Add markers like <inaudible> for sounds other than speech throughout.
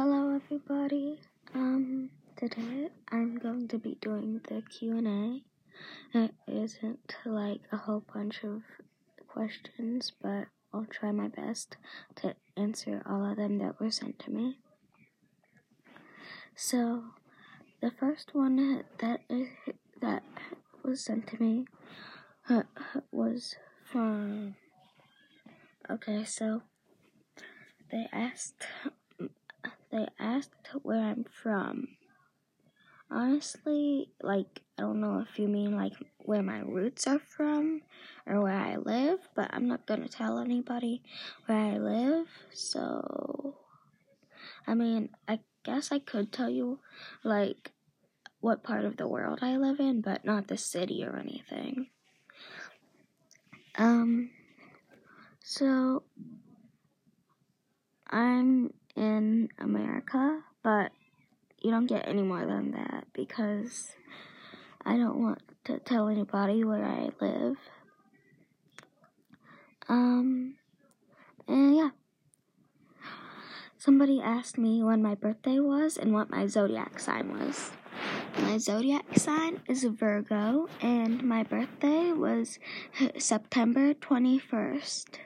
Hello everybody. Um today I'm going to be doing the Q&A. It isn't like a whole bunch of questions, but I'll try my best to answer all of them that were sent to me. So, the first one that that was sent to me uh, was from Okay, so they asked they asked where I'm from. Honestly, like, I don't know if you mean like where my roots are from or where I live, but I'm not gonna tell anybody where I live. So, I mean, I guess I could tell you like what part of the world I live in, but not the city or anything. Um, so I'm in America, but you don't get any more than that because I don't want to tell anybody where I live. Um, and yeah. Somebody asked me when my birthday was and what my zodiac sign was. My zodiac sign is Virgo, and my birthday was September 21st.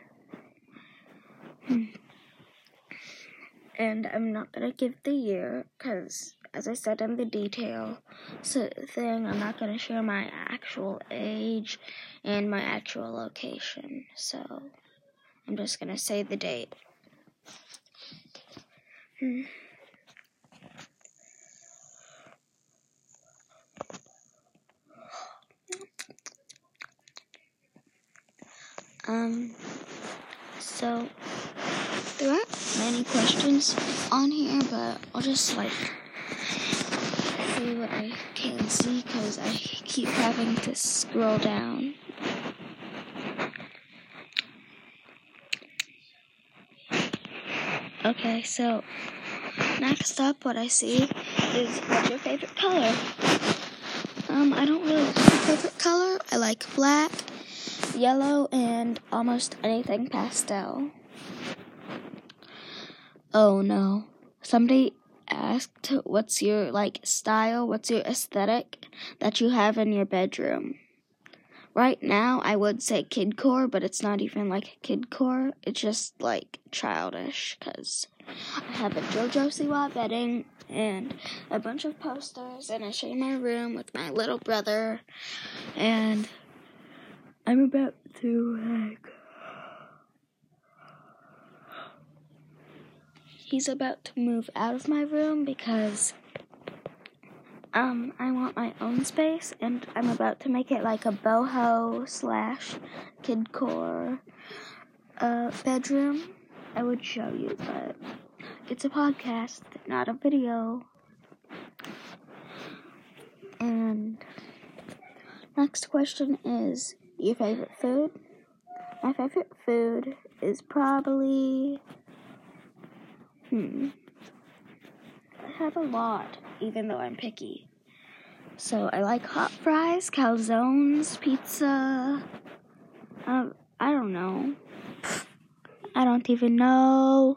And I'm not gonna give the year because, as I said in the detail thing, I'm not gonna share my actual age and my actual location. So I'm just gonna say the date. Hmm. Um, so aren't questions on here, but I'll just like see what I can see because I keep having to scroll down. Okay, so next up, what I see is what's your favorite color? Um, I don't really have a favorite color. I like black, yellow, and almost anything pastel. Oh no. Somebody asked what's your like style, what's your aesthetic that you have in your bedroom. Right now, I would say kidcore, but it's not even like kidcore. It's just like childish because I have a JoJo Siwa bedding and a bunch of posters, and I share my room with my little brother, and I'm about to he's about to move out of my room because um I want my own space and I'm about to make it like a boho slash kidcore uh bedroom. I would show you, but it's a podcast, not a video. And next question is your favorite food? My favorite food is probably Hmm. I have a lot, even though I'm picky. So I like hot fries, calzones, pizza. Um, I don't know. I don't even know.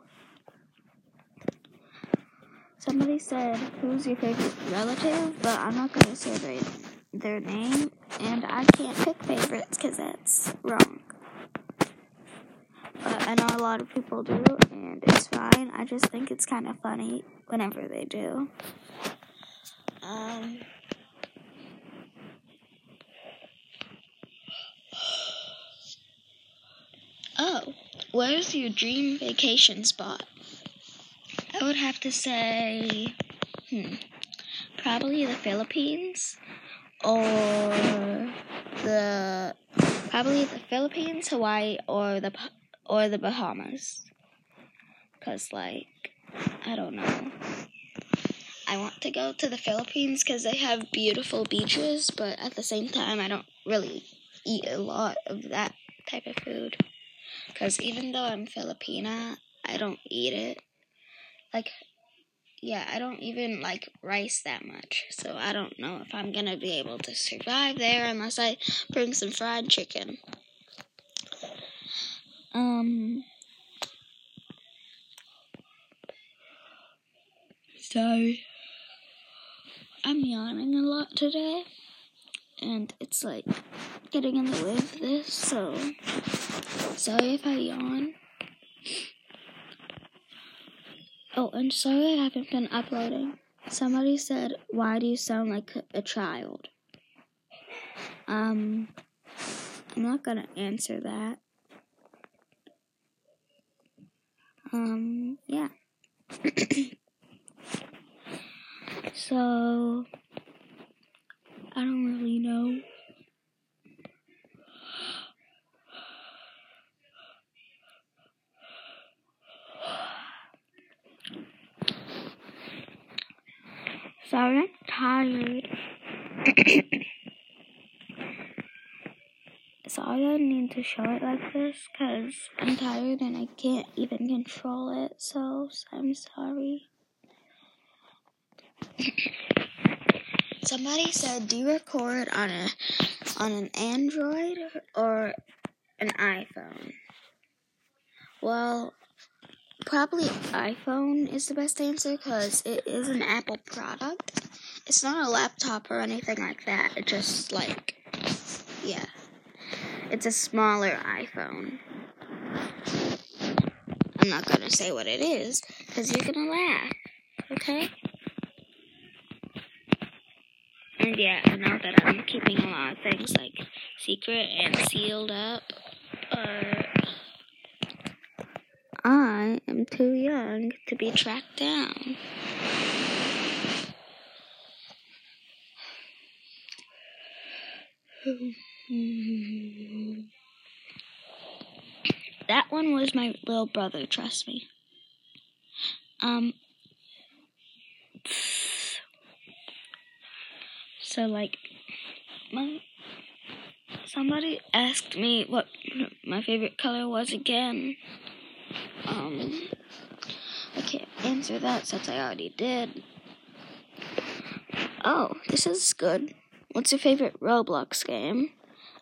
Somebody said, "Who's your favorite relative?" But I'm not gonna say their their name, and I can't pick favorites because that's wrong. I know a lot of people do, and it's fine. I just think it's kind of funny whenever they do. Um. Oh, where's your dream vacation spot? I would have to say, hmm, probably the Philippines or the probably the Philippines, Hawaii, or the or the Bahamas. Because, like, I don't know. I want to go to the Philippines because they have beautiful beaches, but at the same time, I don't really eat a lot of that type of food. Because even though I'm Filipina, I don't eat it. Like, yeah, I don't even like rice that much. So I don't know if I'm gonna be able to survive there unless I bring some fried chicken. Um. sorry. I'm yawning a lot today, and it's like getting in the way of this, so sorry if I yawn. Oh, and sorry I haven't been uploading. Somebody said, Why do you sound like a child? Um, I'm not gonna answer that. Um, yeah. <coughs> so, I don't really know. Sorry, I'm tired. <coughs> I need to show it like this because I'm tired and I can't even control it, so I'm sorry. Somebody said, do you record on a on an Android or an iPhone? Well, Probably iPhone is the best answer because it is an Apple product. It's not a laptop or anything like that. It's just like, yeah. It's a smaller iPhone. I'm not gonna say what it is because you're gonna laugh, okay? And yeah, I know that I'm keeping a lot of things like secret and sealed up. Uh, I am too young to be tracked down. that <sighs> one was my little brother, trust me. Um, so like, my, somebody asked me what my favorite color was again. Um, I can't answer that since I already did. Oh, this is good. What's your favorite Roblox game?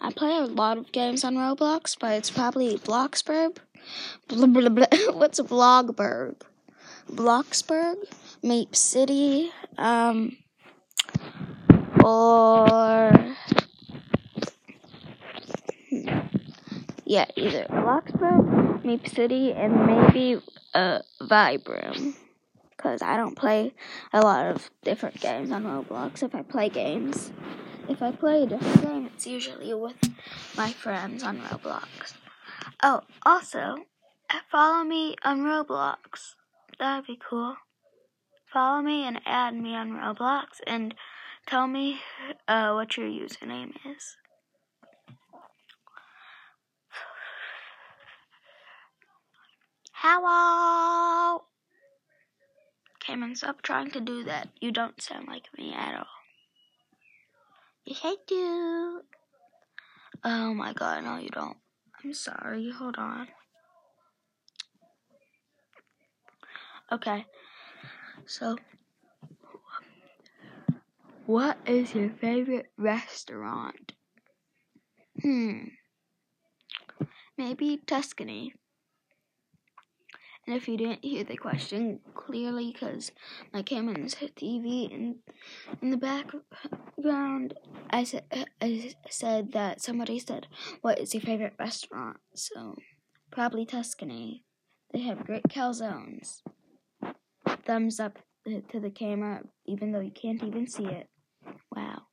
I play a lot of games on Roblox, but it's probably Bloxburg. Blah, <laughs> blah, blah. What's a Blogberg? Bloxburg, MeepCity, um, or hmm. yeah, either Bloxburg MeepCity, and maybe uh, Vibram. Because I don't play a lot of different games on Roblox. If I play games, if I play a different game, it's usually with my friends on Roblox. Oh, also, follow me on Roblox. That'd be cool. Follow me and add me on Roblox and tell me uh, what your username is. Hello! Cameron, stop trying to do that. You don't sound like me at all. I do. Oh my god, no, you don't. I'm sorry. Hold on. Okay. So, what is your favorite restaurant? Hmm. Maybe Tuscany. And if you didn't hear the question clearly, because my Cameron's TV in in the background, I said I said that somebody said, "What is your favorite restaurant?" So probably Tuscany. They have great calzones. Thumbs up to the camera, even though you can't even see it. Wow.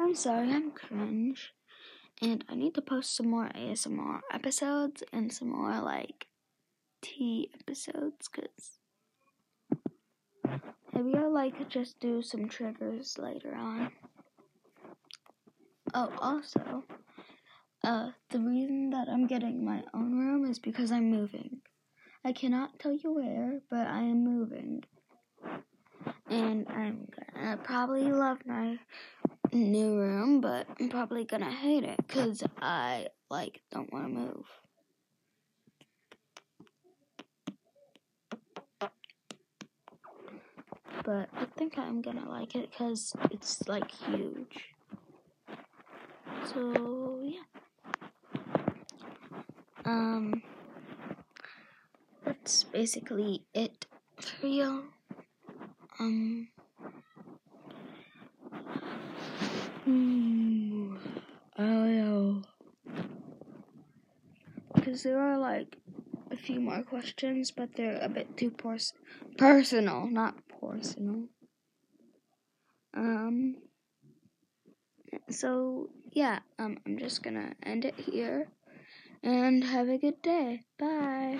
I'm sorry, I'm cringe. And I need to post some more ASMR episodes and some more like tea episodes because maybe I'll like just do some triggers later on. Oh, also, uh, the reason that I'm getting my own room is because I'm moving. I cannot tell you where, but I am moving. And I'm gonna probably love my new room, but I'm probably gonna hate it because I like don't want to move. But I think I'm gonna like it because it's like huge. So yeah. Um, that's basically it So yeah. Um. Hmm. I don't know. Because there are like a few more questions, but they're a bit too pers- personal, not personal. Um. So yeah, um, I'm just gonna end it here, and have a good day. Bye.